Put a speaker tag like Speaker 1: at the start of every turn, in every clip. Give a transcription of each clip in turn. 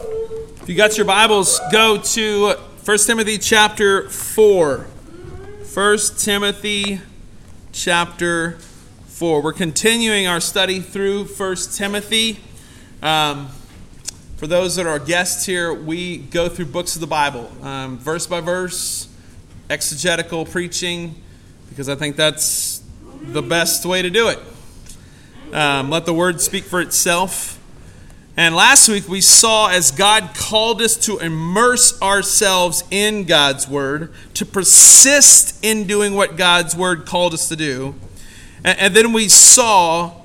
Speaker 1: If you got your Bibles, go to 1 Timothy chapter 4. 1 Timothy chapter 4. We're continuing our study through 1 Timothy. Um, for those that are guests here, we go through books of the Bible, um, verse by verse, exegetical preaching, because I think that's the best way to do it. Um, let the word speak for itself. And last week we saw as God called us to immerse ourselves in God's Word, to persist in doing what God's Word called us to do. And, then we saw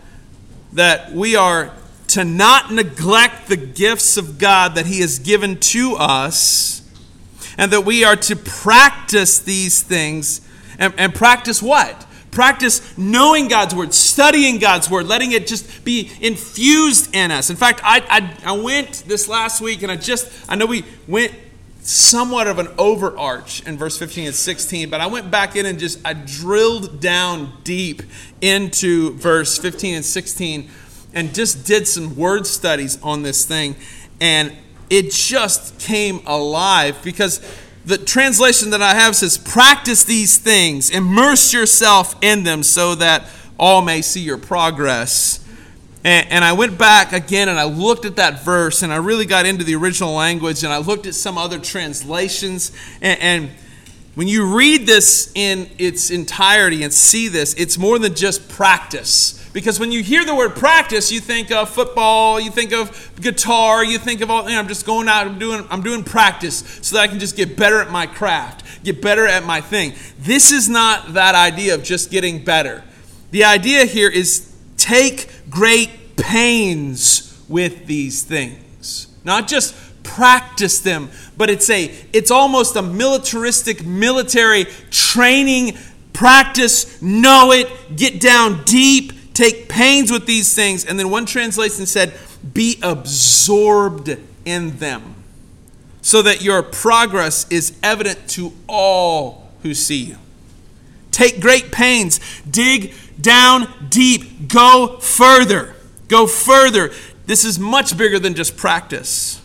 Speaker 1: that we are to not neglect the gifts of God that He has given to us, and that we are to practice these things. And, and practice what? Practice knowing God's word, studying God's word, letting it just be infused in us. In fact, I, I, I went this last week and I just, I know we went somewhat of an overarch in verse 15 and 16, but I went back in and just, I drilled down deep into verse 15 and 16 and just did some word studies on this thing. And it just came alive because the translation that I have says, practice these things, immerse yourself in them so that all may see your progress. And, and, I went back again and I looked at that verse and I really got into the original language and I looked at some other translations. And, and when you read this in its entirety and see this, it's more than just practice. Because when you hear the word practice, you think of football, you think of guitar, you think of all, you know, I'm just going out, I'm doing, I'm doing practice so that I can just get better at my craft, get better at my thing. This is not that idea of just getting better. The idea here is take great pains with these things. Not just practice them, but it's a it's almost a militaristic military training practice, know it, get down deep, take pains with these things. And then one translation said, be absorbed in them, so that your progress is evident to all who see you. Take great pains, dig down deep, go further, go further. This is much bigger than just practice.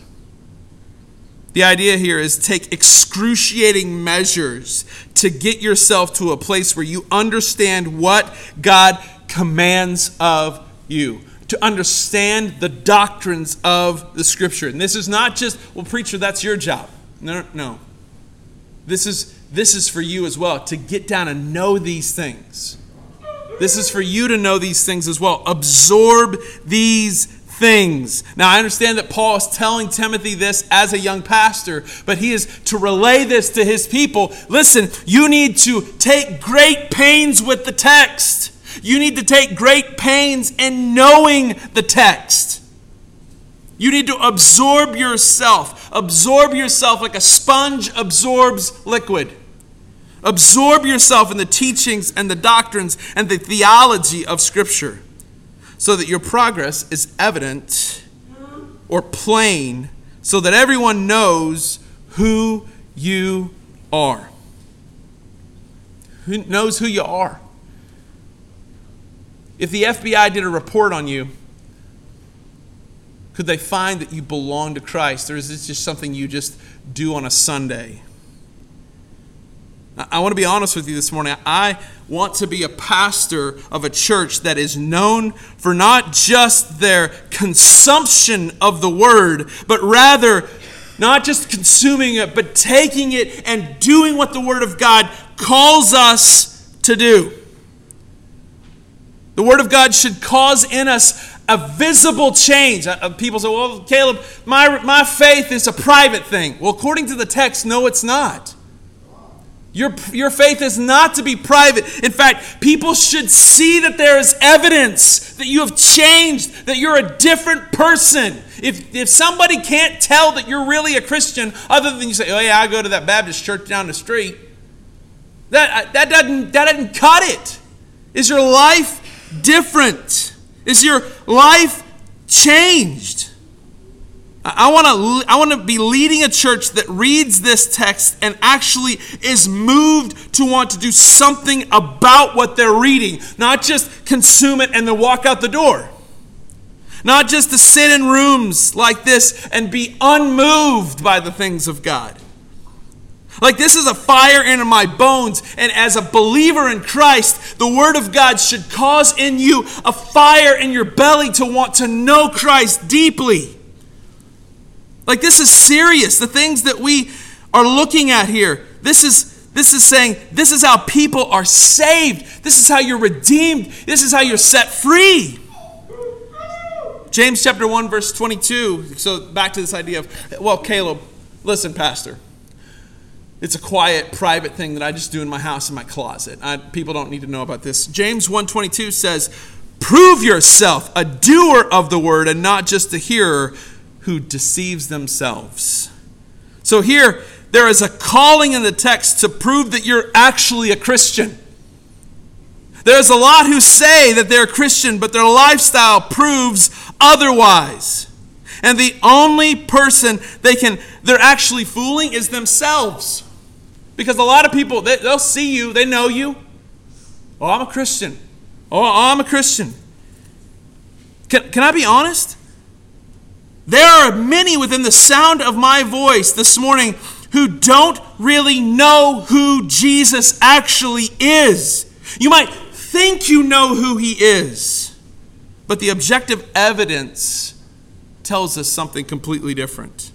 Speaker 1: The idea here is take excruciating measures to get yourself to a place where you understand what God commands of you to understand the doctrines of the scripture. And this is not just, well, preacher, that's your job. No, no. This is this is for you as well to get down and know these things. This is for you to know these things as well. Absorb these things. Now, I understand that Paul is telling Timothy this as a young pastor, but he is to relay this to his people. Listen, you need to take great pains with the text. You need to take great pains in knowing the text. You need to absorb yourself. Absorb yourself like a sponge absorbs liquid. Absorb yourself in the teachings and the doctrines and the theology of Scripture so that your progress is evident or plain, so that everyone knows who you are. Who knows who you are? If the FBI did a report on you, could they find that you belong to Christ, or is this just something you just do on a Sunday? I want to be honest with you this morning. I want to be a pastor of a church that is known for not just their consumption of the word, but rather not just consuming it, but taking it and doing what the word of God calls us to do. The Word of God should cause in us a visible change. Uh, uh, people say, well, Caleb, my, my faith is a private thing. Well, according to the text, no, it's not. Your, your faith is not to be private. In fact, people should see that there is evidence that you have changed, that you're a different person. If, if somebody can't tell that you're really a Christian, other than you say, oh, yeah, I go to that Baptist church down the street, that, uh, that, doesn't, that doesn't cut it. Is your life different? Is your life changed? I want to I want to be leading a church that reads this text and actually is moved to want to do something about what they're reading, not just consume it and then walk out the door. Not just to sit in rooms like this and be unmoved by the things of God. Like this is a fire in my bones. And as a believer in Christ, the Word of God should cause in you a fire in your belly to want to know Christ deeply. Like this is serious. The things that we are looking at here. This is this is saying this is how people are saved. This is how you're redeemed. This is how you're set free. James chapter 1 verse 22. So back to this idea of well Caleb, listen pastor. It's a quiet, private thing that I just do in my house in my closet. I, people don't need to know about this. James 1:22 says, "Prove yourself a doer of the word and not just a hearer who deceives themselves." So here there is a calling in the text to prove that you're actually a Christian. There's a lot who say that they're Christian, but their lifestyle proves otherwise. And the only person they can they're actually fooling is themselves. Because a lot of people, they, will see you, they know you. Oh, I'm a Christian. Oh, I'm a Christian. Can, can I be honest? There are many within the sound of my voice this morning who don't really know who Jesus actually is. You might think you know who he is, but the objective evidence tells us something completely different.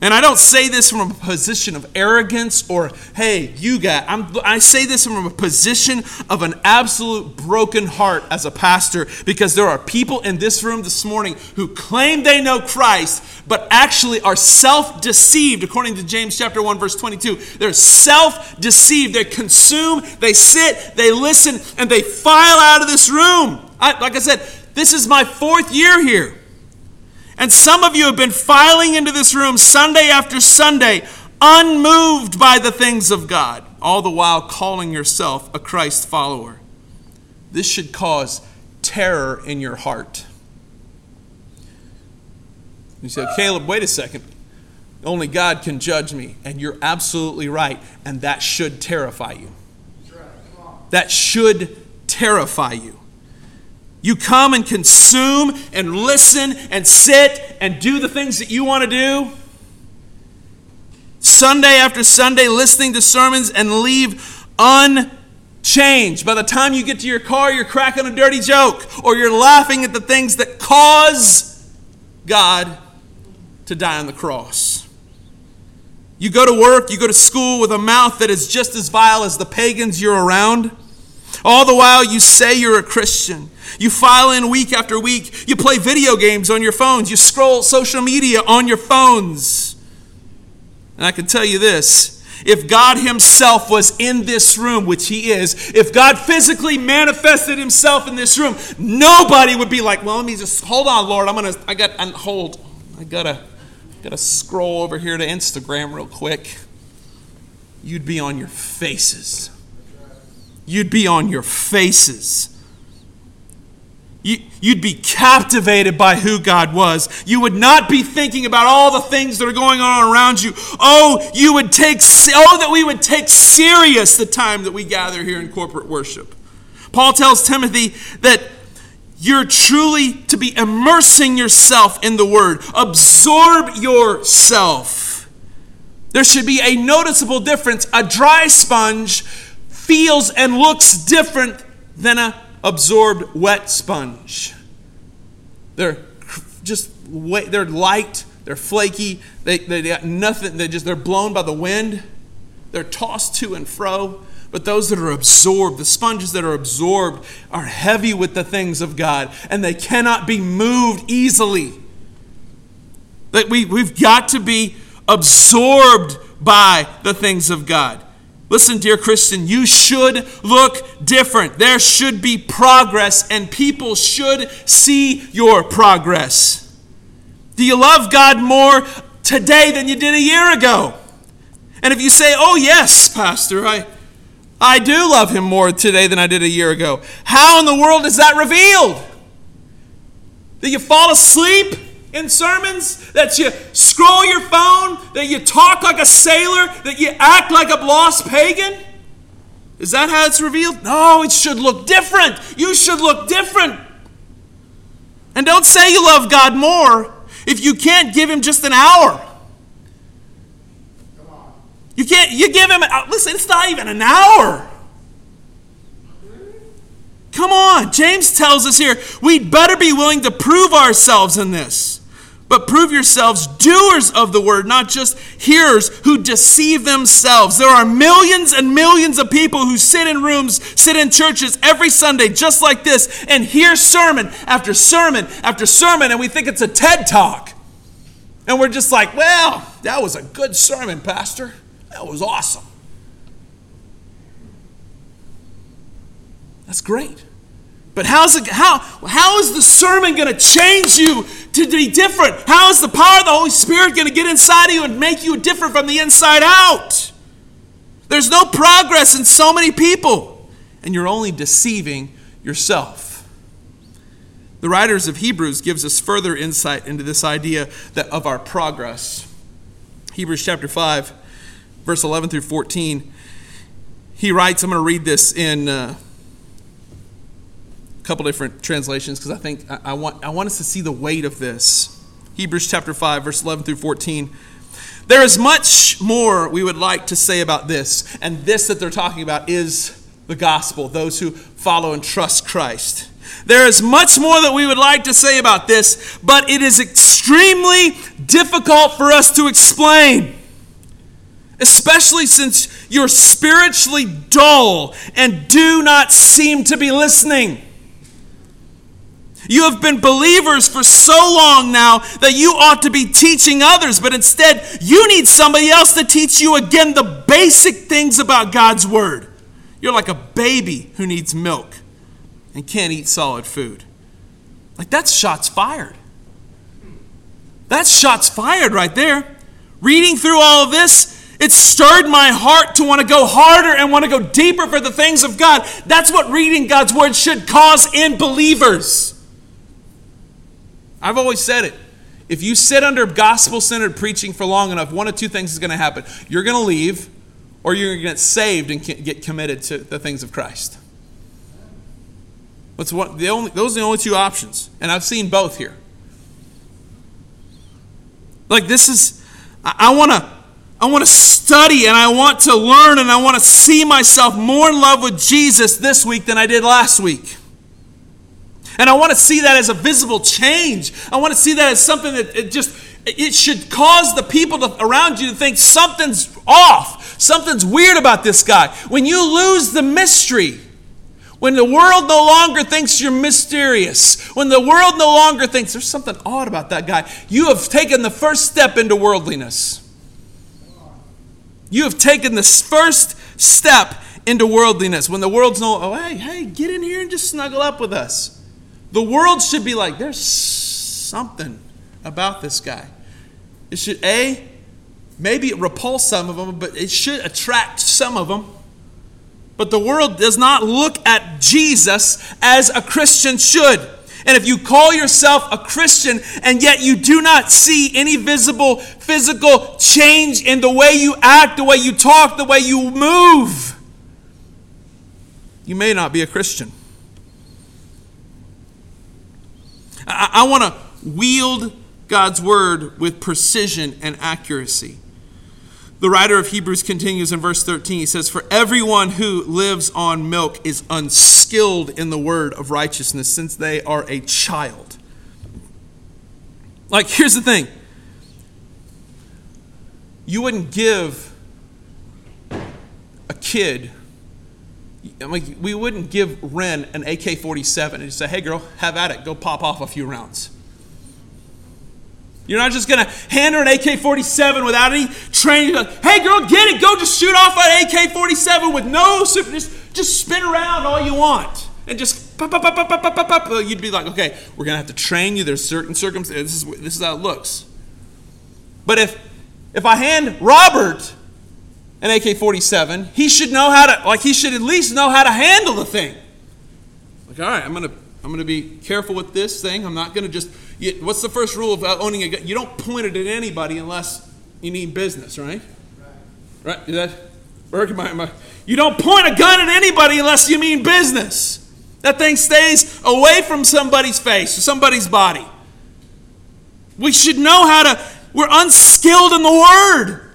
Speaker 1: And I don't say this from a position of arrogance or, hey, you got. I'm, I say this from a position of an absolute broken heart as a pastor because there are people in this room this morning who claim they know Christ, but actually are self deceived, according to James chapter 1, verse 22. They're self deceived. They consume, they sit, they listen, and they file out of this room. I, like I said, this is my fourth year here. And some of you have been filing into this room Sunday after Sunday, unmoved by the things of God, all the while calling yourself a Christ follower. This should cause terror in your heart. You say, Caleb, wait a second. Only God can judge me. And you're absolutely right. And that should terrify you. That should terrify you. You come and consume and listen and sit and do the things that you want to do. Sunday after Sunday, listening to sermons and leave unchanged. By the time you get to your car, you're cracking a dirty joke or you're laughing at the things that cause God to die on the cross. You go to work, you go to school with a mouth that is just as vile as the pagans you're around. All the while, you say you're a Christian. You file in week after week. You play video games on your phones. You scroll social media on your phones. And I can tell you this if God Himself was in this room, which He is, if God physically manifested Himself in this room, nobody would be like, well, let me just hold on, Lord. I'm gonna, I got, I'm, hold, I gotta, gotta scroll over here to Instagram real quick. You'd be on your faces. You'd be on your faces. You'd be captivated by who God was. You would not be thinking about all the things that are going on around you. Oh, you would take oh that we would take serious the time that we gather here in corporate worship. Paul tells Timothy that you're truly to be immersing yourself in the word. Absorb yourself. There should be a noticeable difference. A dry sponge feels and looks different than a absorbed wet sponge. They're just they're light, they're flaky, they, they got nothing, they just they're blown by the wind, they're tossed to and fro. But those that are absorbed, the sponges that are absorbed, are heavy with the things of God, and they cannot be moved easily. That we, we've got to be absorbed by the things of God. Listen, dear Christian, you should look different. There should be progress, and people should see your progress. Do you love God more today than you did a year ago? And if you say, Oh, yes, Pastor, I, I do love Him more today than I did a year ago, how in the world is that revealed? That you fall asleep in sermons, that you scroll your phone, that you talk like a sailor, that you act like a lost pagan? Is that how it's revealed? No, it should look different. You should look different. And don't say you love God more if you can't give Him just an hour. You can't, you give Him, uh, listen, it's not even an hour. Come on. James tells us here we'd better be willing to prove ourselves in this. But prove yourselves doers of the word, not just hearers who deceive themselves. There are millions and millions of people who sit in rooms, sit in churches every Sunday just like this, and hear sermon after sermon after sermon, and we think it's a TED talk. And we're just like, well, that was a good sermon, Pastor. That was awesome. That's great. But how's it, how, how is the sermon going to change you to be different? How is the power of the Holy Spirit going to get inside of you and make you different from the inside out? There's no progress in so many people, and you're only deceiving yourself. The writers of Hebrews gives us further insight into this idea that of our progress. Hebrews chapter 5, verse 11 through 14. He writes, I'm going to read this in uh, couple different translations because I think I, I, want, I want us to see the weight of this. Hebrews chapter 5, verse 11 through 14. There is much more we would like to say about this, and this that they're talking about is the gospel, those who follow and trust Christ. There is much more that we would like to say about this, but it is extremely difficult for us to explain especially since you're spiritually dull and do not seem to be listening. You have been believers for so long now that you ought to be teaching others, but instead, you need somebody else to teach you again the basic things about God's Word. You're like a baby who needs milk and can't eat solid food. Like, that's shots fired. That's shots fired right there. Reading through all of this, it stirred my heart to want to go harder and want to go deeper for the things of God. That's what reading God's Word should cause in believers. I've always said it. If you sit under gospel centered preaching for long enough, one of two things is going to happen. You're going to leave, or you're going to get saved and get committed to the things of Christ. What's what, the only, those are the only two options. And I've seen both here. Like, this is, I, I want to. I want to study and I want to learn and I want to see myself more in love with Jesus this week than I did last week. And I want to see that as a visible change. I want to see that as something that it just it should cause the people to, around you to think something's off. Something's weird about this guy. When you lose the mystery, when the world no longer thinks you're mysterious, when the world no longer thinks there's something odd about that guy, you have taken the first step into worldliness. You have taken this first step into worldliness. When the world's no, oh, hey, hey, get in here and just snuggle up with us. The world should be like, there's something about this guy. It should, A, maybe repulse some of them, but it should attract some of them. But the world does not look at Jesus as a Christian should. And if you call yourself a Christian and yet you do not see any visible physical change in the way you act, the way you talk, the way you move, you may not be a Christian. I, I want to wield God's word with precision and accuracy. The writer of Hebrews continues in verse 13. He says, For everyone who lives on milk is unskilled in the word of righteousness, since they are a child. Like, here's the thing you wouldn't give a kid like we wouldn't give Ren an AK 47 and say, hey, girl, have at it. Go pop off a few rounds. You're not just going to hand her an AK 47 without any training. Like, hey, girl, get it. Go just shoot off an AK 47 with no super. Just, just spin around all you want. And just pop, pop, pop, pop, pop, pop, pop. You'd be like, okay, we're going to have to train you. There's certain circumstances. This is, this is how it looks. But if, if I hand Robert an AK 47, he should know how to, like, he should at least know how to handle the thing. Like, all right, I'm going to. I'm going to be careful with this thing. I'm not going to just. You, what's the first rule of owning a gun? You don't point it at anybody unless you need business, right? Right? right? Is that? Berg, my, my, you don't point a gun at anybody unless you mean business. That thing stays away from somebody's face or somebody's body. We should know how to, we're unskilled in the word.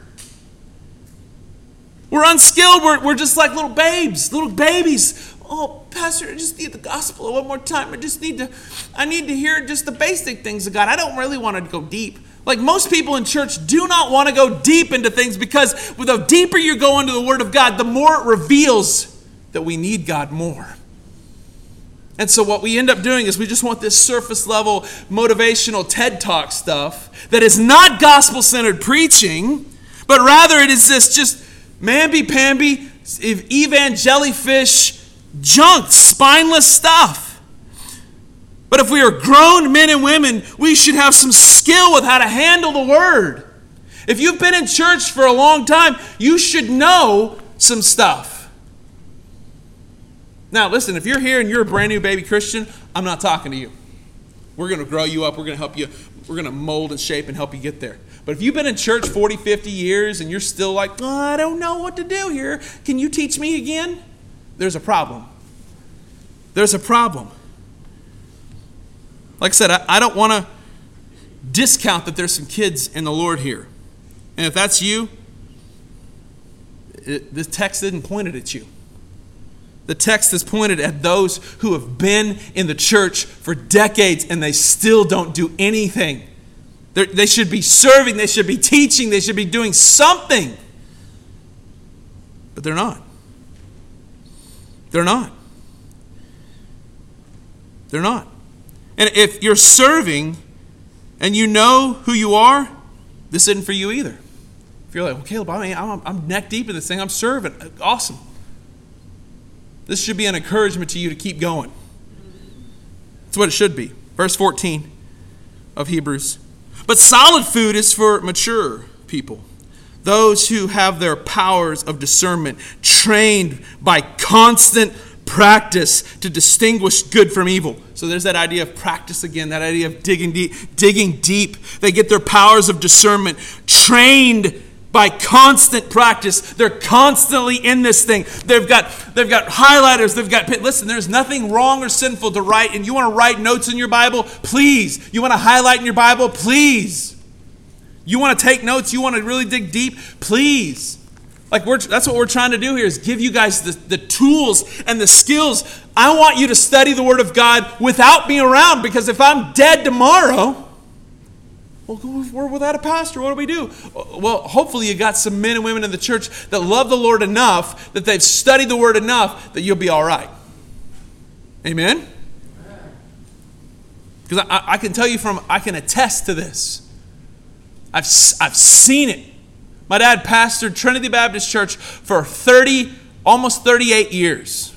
Speaker 1: We're unskilled. We're, we're just like little babes, little babies. Oh, Pastor, I just need the gospel one more time. I just need to, I need to hear just the basic things of God. I don't really want to go deep. Like most people in church do not want to go deep into things because the deeper you go into the Word of God, the more it reveals that we need God more. And so, what we end up doing is we just want this surface level motivational TED Talk stuff that is not gospel centered preaching, but rather it is this just mamby pamby, evangelifish, junk, spineless stuff. But if we are grown men and women, we should have some skill with how to handle the word. If you've been in church for a long time, you should know some stuff. Now, listen, if you're here and you're a brand new baby Christian, I'm not talking to you. We're going to grow you up. We're going to help you. We're going to mold and shape and help you get there. But if you've been in church 40, 50 years and you're still like, oh, I don't know what to do here, can you teach me again? There's a problem. There's a problem. Like I said, I, I don't want to discount that there's some kids in the Lord here. And if that's you, it, this text isn't pointed at you. The text is pointed at those who have been in the church for decades and they still don't do anything. They're, they should be serving, they should be teaching, they should be doing something. But they're not. They're not. They're not. And if you're serving and you know who you are, this isn't for you either. If you're like, well, Caleb, I'm, I'm neck deep in this thing, I'm serving. Awesome. This should be an encouragement to you to keep going. That's what it should be. Verse 14 of Hebrews. But solid food is for mature people, those who have their powers of discernment trained by constant practice to distinguish good from evil. So there's that idea of practice again, that idea of digging deep, digging deep. They get their powers of discernment trained by constant practice. They're constantly in this thing. They've got they've got highlighters, they've got listen, there's nothing wrong or sinful to write and you want to write notes in your Bible? Please. You want to highlight in your Bible? Please. You want to take notes, you want to really dig deep? Please. Like we're, that's what we're trying to do here is give you guys the, the tools and the skills. I want you to study the Word of God without me around because if I'm dead tomorrow, well, we're without a pastor. What do we do? Well, hopefully you got some men and women in the church that love the Lord enough, that they've studied the Word enough, that you'll be all right. Amen? Because I, I, can tell you from, I can attest to this. I've, I've seen it. My dad pastored Trinity Baptist Church for 30, almost 38 years.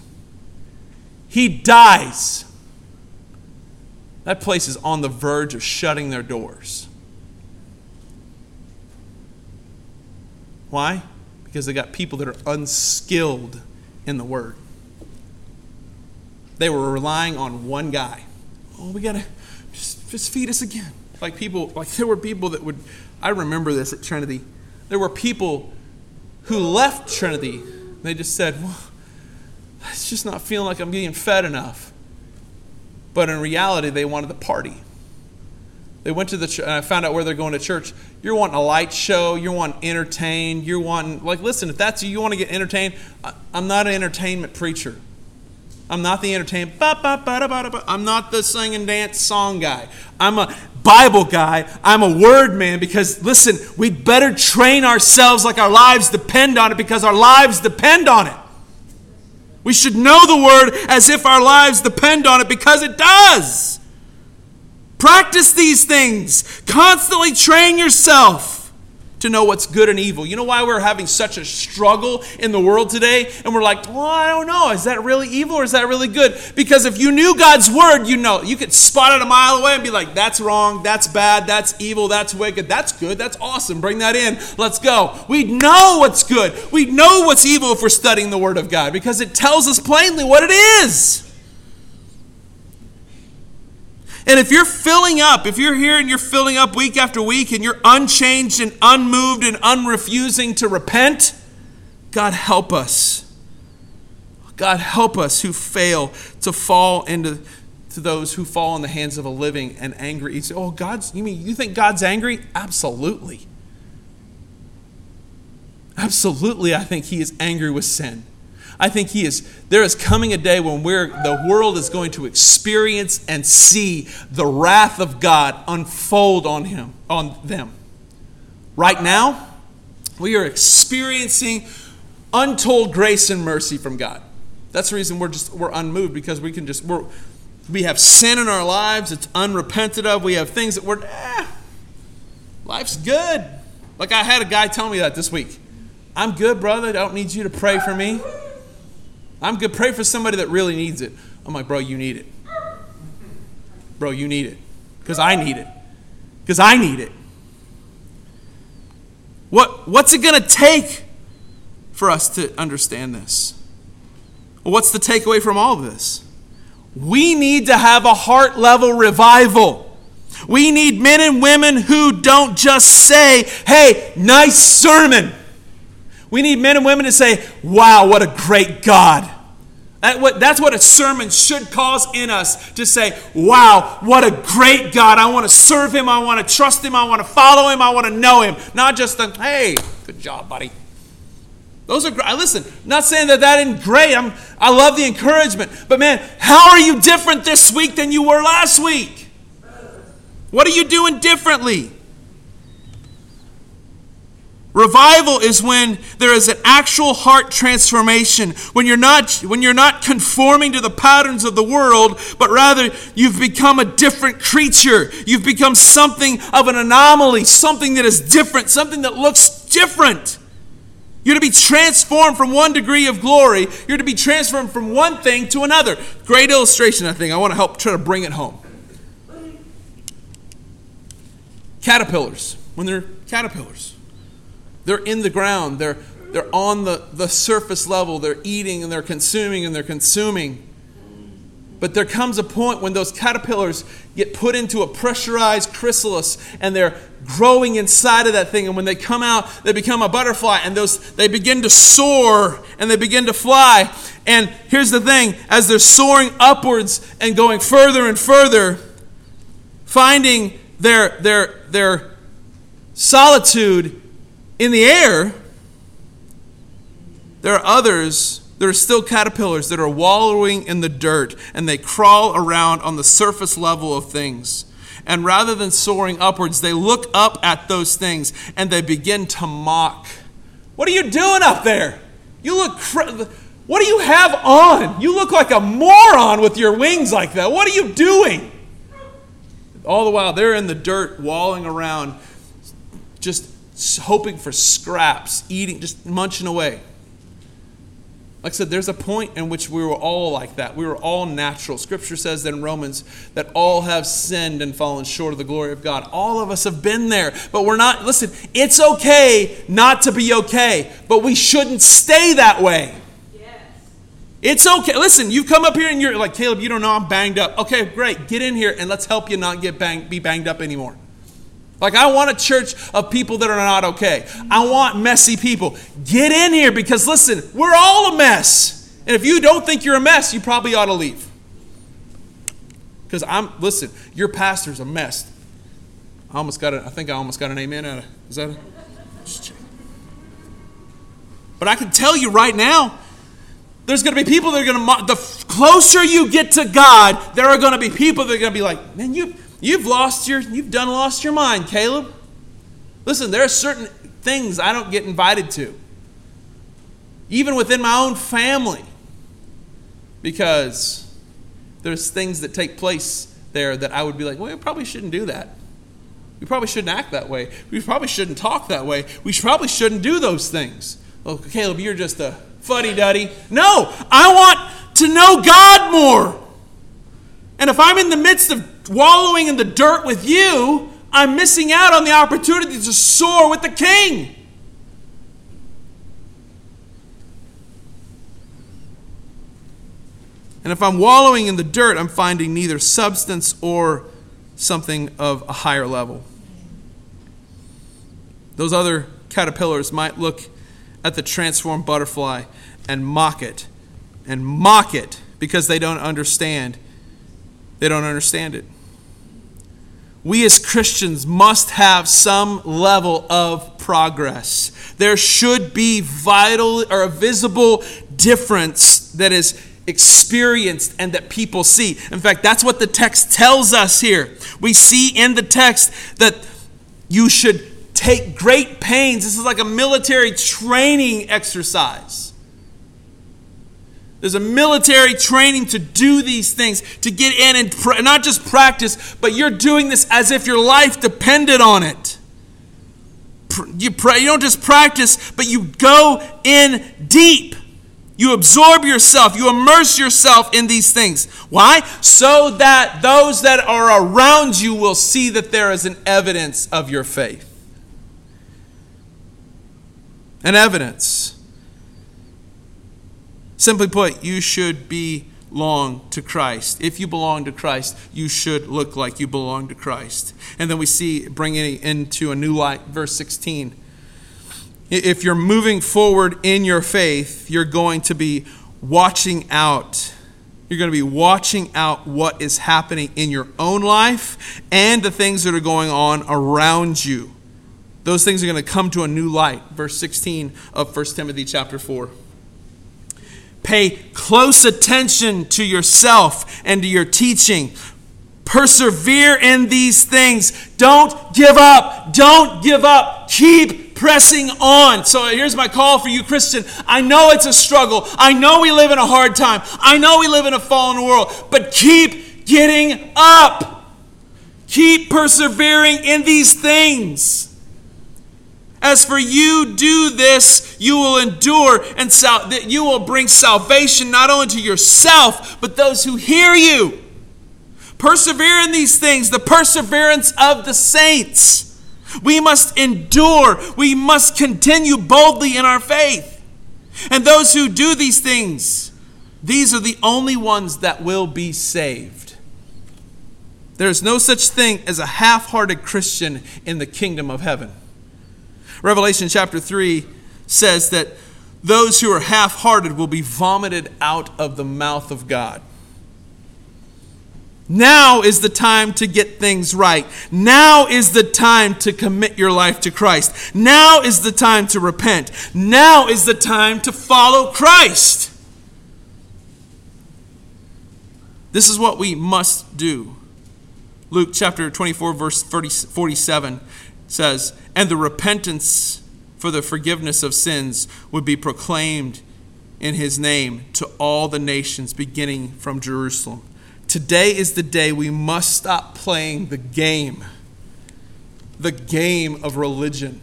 Speaker 1: He dies. That place is on the verge of shutting their doors. Why? Because they got people that are unskilled in the word. They were relying on one guy. Oh, we gotta just, just feed us again. Like people, like there were people that would. I remember this at Trinity there were people who left Trinity. They just said, well, it's just not feeling like I'm getting fed enough. But in reality, they wanted the party. They went to the and I uh, found out where they're going to church. You're wanting a light show, you're wanting entertained, you're wanting, like, listen, if that's you, you want to get entertained, I'm not an entertainment preacher. I'm not the entertainment. I'm not the sing and dance song guy. I'm a Bible guy. I'm a word man because, listen, we'd better train ourselves like our lives depend on it because our lives depend on it. We should know the word as if our lives depend on it because it does. Practice these things, constantly train yourself to know what's good and evil. You know why we're having such a struggle in the world today? And we're like, well, I don't know. Is that really evil or is that really good? Because if you knew God's word, you know. You could spot it a mile away and be like, that's wrong, that's bad, that's evil, that's wicked, that's good, that's awesome. Bring that in. Let's go. We know what's good. We know what's evil if we're studying the word of God because it tells us plainly what it is. And if you're filling up, if you're here and you're filling up week after week and you're unchanged and unmoved and unrefusing to repent, God help us. God, help us who fail to fall into to those who fall in the hands of a living and angry. You say, "Oh, God's you mean you think God's angry?" Absolutely. Absolutely, I think he is angry with sin. I think he is there is coming a day when we're the world is going to experience and see the wrath of God unfold on him on them. Right now, we are experiencing untold grace and mercy from God. That's the reason we're just we're unmoved because we can just we're we have sin in our lives, it's unrepented of. We have things that we're eh, life's good. Like I had a guy tell me that this week. I'm good, brother. I don't need you to pray for me. I'm good. Pray for somebody that really needs it. I'm like, bro, you need it. Bro, you need it. Because I need it. Because I need it. What, what's it going to take for us to understand this? What's the takeaway from all of this? We need to have a heart level revival. We need men and women who don't just say, hey, nice sermon. We need men and women to say, wow, what a great God. That what, that's what a sermon should cause in us to say, wow, what a great God. I want to serve him. I want to trust him. I want to follow him. I want to know him. Not just the, hey, good job, buddy. Those are great. Listen, not saying that that isn't great. I'm, I love the encouragement. But man, how are you different this week than you were last week? What are you doing differently? Revival is when there is an actual heart transformation, when you're not when you're not conforming to the patterns of the world, but rather you've become a different creature. You've become something of an anomaly, something that is different, something that looks different. You're to be transformed from one degree of glory. You're to be transformed from one thing to another. Great illustration, I think. I want to help try to bring it home. Caterpillars, when they're caterpillars, they're in the ground, they're, they're on the, the surface level, they're eating and they're consuming and they're consuming. But there comes a point when those caterpillars get put into a pressurized chrysalis and they're growing inside of that thing. And when they come out, they become a butterfly and those they begin to soar and they begin to fly. And here's the thing as they're soaring upwards and going further and further, finding their, their, their solitude in the air, there are others, there are still caterpillars that are wallowing in the dirt and they crawl around on the surface level of things. And rather than soaring upwards, they look up at those things and they begin to mock. What are you doing up there? You look. Cr- what do you have on? You look like a moron with your wings like that. What are you doing? All the while, they're in the dirt, walling around, just hoping for scraps, eating, just munching away. Like I said, there's a point in which we were all like that. We were all natural. Scripture says that in Romans that all have sinned and fallen short of the glory of God. All of us have been there, but we're not, listen, it's okay not to be okay, but we shouldn't stay that way. Yes. It's okay. Listen, you've come up here and you're like, Caleb, you don't know I'm banged up. Okay, great. Get in here and let's help you not get banged, be banged up anymore. Like, I want a church of people that are not okay. I want messy people. Get in here because, listen, we're all a mess. And if you don't think you're a mess, you probably ought to leave. Because I'm, listen, your pastor's a mess. I almost got a, I think I almost got an amen out of, is that a, But I can tell you right now, there's going to be people that are going to, the closer you get to God, there are going to be people that are going to be like, man, you, You've lost your, you've done lost your mind, Caleb. Listen, there are certain things I don't get invited to, even within my own family, because there's things that take place there that I would be like, well, we probably shouldn't do that. We probably shouldn't act that way. We probably shouldn't talk that way. We probably shouldn't do those things. Oh, Caleb, you're just a fuddy duddy. No, I want to know God more. And if I'm in the midst of wallowing in the dirt with you, I'm missing out on the opportunity to soar with the king. And if I'm wallowing in the dirt, I'm finding neither substance or something of a higher level. Those other caterpillars might look at the transformed butterfly and mock it and mock it because they don't understand. They don't understand it. We as Christians must have some level of progress. There should be vital or a visible difference that is experienced and that people see. In fact, that's what the text tells us here. We see in the text that you should take great pains. This is like a military training exercise. There's a military training to do these things, to get in and pr- not just practice, but you're doing this as if your life depended on it. You, pray, you don't just practice, but you go in deep. You absorb yourself, you immerse yourself in these things. Why? So that those that are around you will see that there is an evidence of your faith. An evidence. Simply put, you should belong to Christ. If you belong to Christ, you should look like you belong to Christ. And then we see bringing it into a new light, verse 16 if you're moving forward in your faith, you're going to be watching out. You're going to be watching out what is happening in your own life and the things that are going on around you. Those things are going to come to a new light. Verse 16 of 1 Timothy chapter 4. Pay close attention to yourself and to your teaching. Persevere in these things. Don't give up. Don't give up. Keep pressing on. So here's my call for you, Christian. I know it's a struggle. I know we live in a hard time. I know we live in a fallen world, but keep getting up. Keep persevering in these things. As for you do this, you will endure and sal- you will bring salvation not only to yourself, but those who hear you. Persevere in these things, the perseverance of the saints. We must endure. We must continue boldly in our faith. And those who do these things, these are the only ones that will be saved. There is no such thing as a half hearted Christian in the kingdom of heaven. Revelation chapter 3 says that those who are half hearted will be vomited out of the mouth of God. Now is the time to get things right. Now is the time to commit your life to Christ. Now is the time to repent. Now is the time to follow Christ. This is what we must do. Luke chapter 24, verse 47 says, And the repentance for the forgiveness of sins would be proclaimed in his name to all the nations, beginning from Jerusalem. Today is the day we must stop playing the game. The game of religion.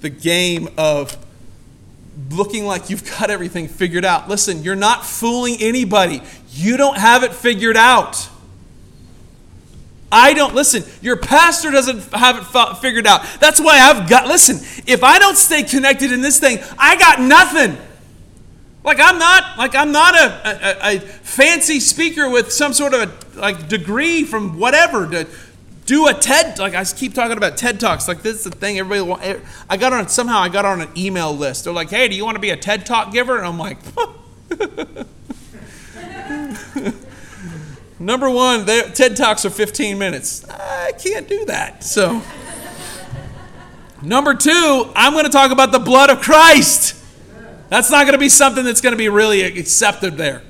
Speaker 1: The game of looking like you've got everything figured out. Listen, you're not fooling anybody. You don't have it figured out. I don't listen. Your pastor doesn't have it figured out. That's why I've got listen. If I don't stay connected in this thing, I got nothing. Like I'm not like I'm not a, a, a, fancy speaker with some sort of a, like degree from whatever to do a TED. Like I keep talking about TED talks. Like this is the thing everybody. Want, I got on somehow I got on an email list. They're like, "Hey, do you want to be a TED talk giver?" And I'm like, number one, TED talks are 15 minutes. I can't do that. So. Number two, I'm going to talk about the blood of Christ. That's not going to be something that's going to be really accepted there.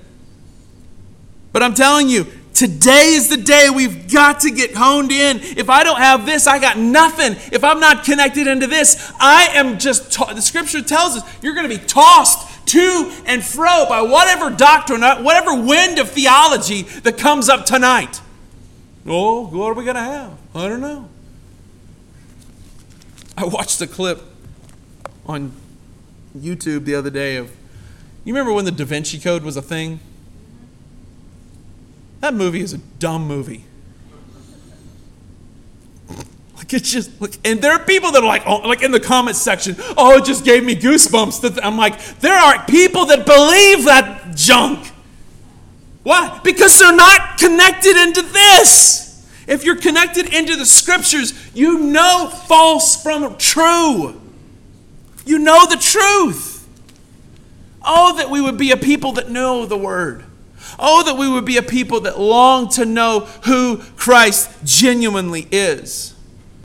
Speaker 1: But I'm telling you, today is the day we've got to get honed in. If I don't have this, I got nothing. If I'm not connected into this, I am just, the scripture tells us you're going to be tossed to and fro by whatever doctrine, uh, whatever wind of theology that comes up tonight. Oh, what are we going to have? I don't know. I watched a clip on YouTube the other day of you remember when the Da Vinci Code was a thing? That movie is a dumb movie. Like it's just like, and there are people that are like, oh, like in the comments section, oh, it just gave me goosebumps. I'm like, there are people that believe that junk. Why? Because they're not connected into this. If you're connected into the scriptures, you know false from true. You know the truth. Oh, that we would be a people that know the word. Oh, that we would be a people that long to know who Christ genuinely is.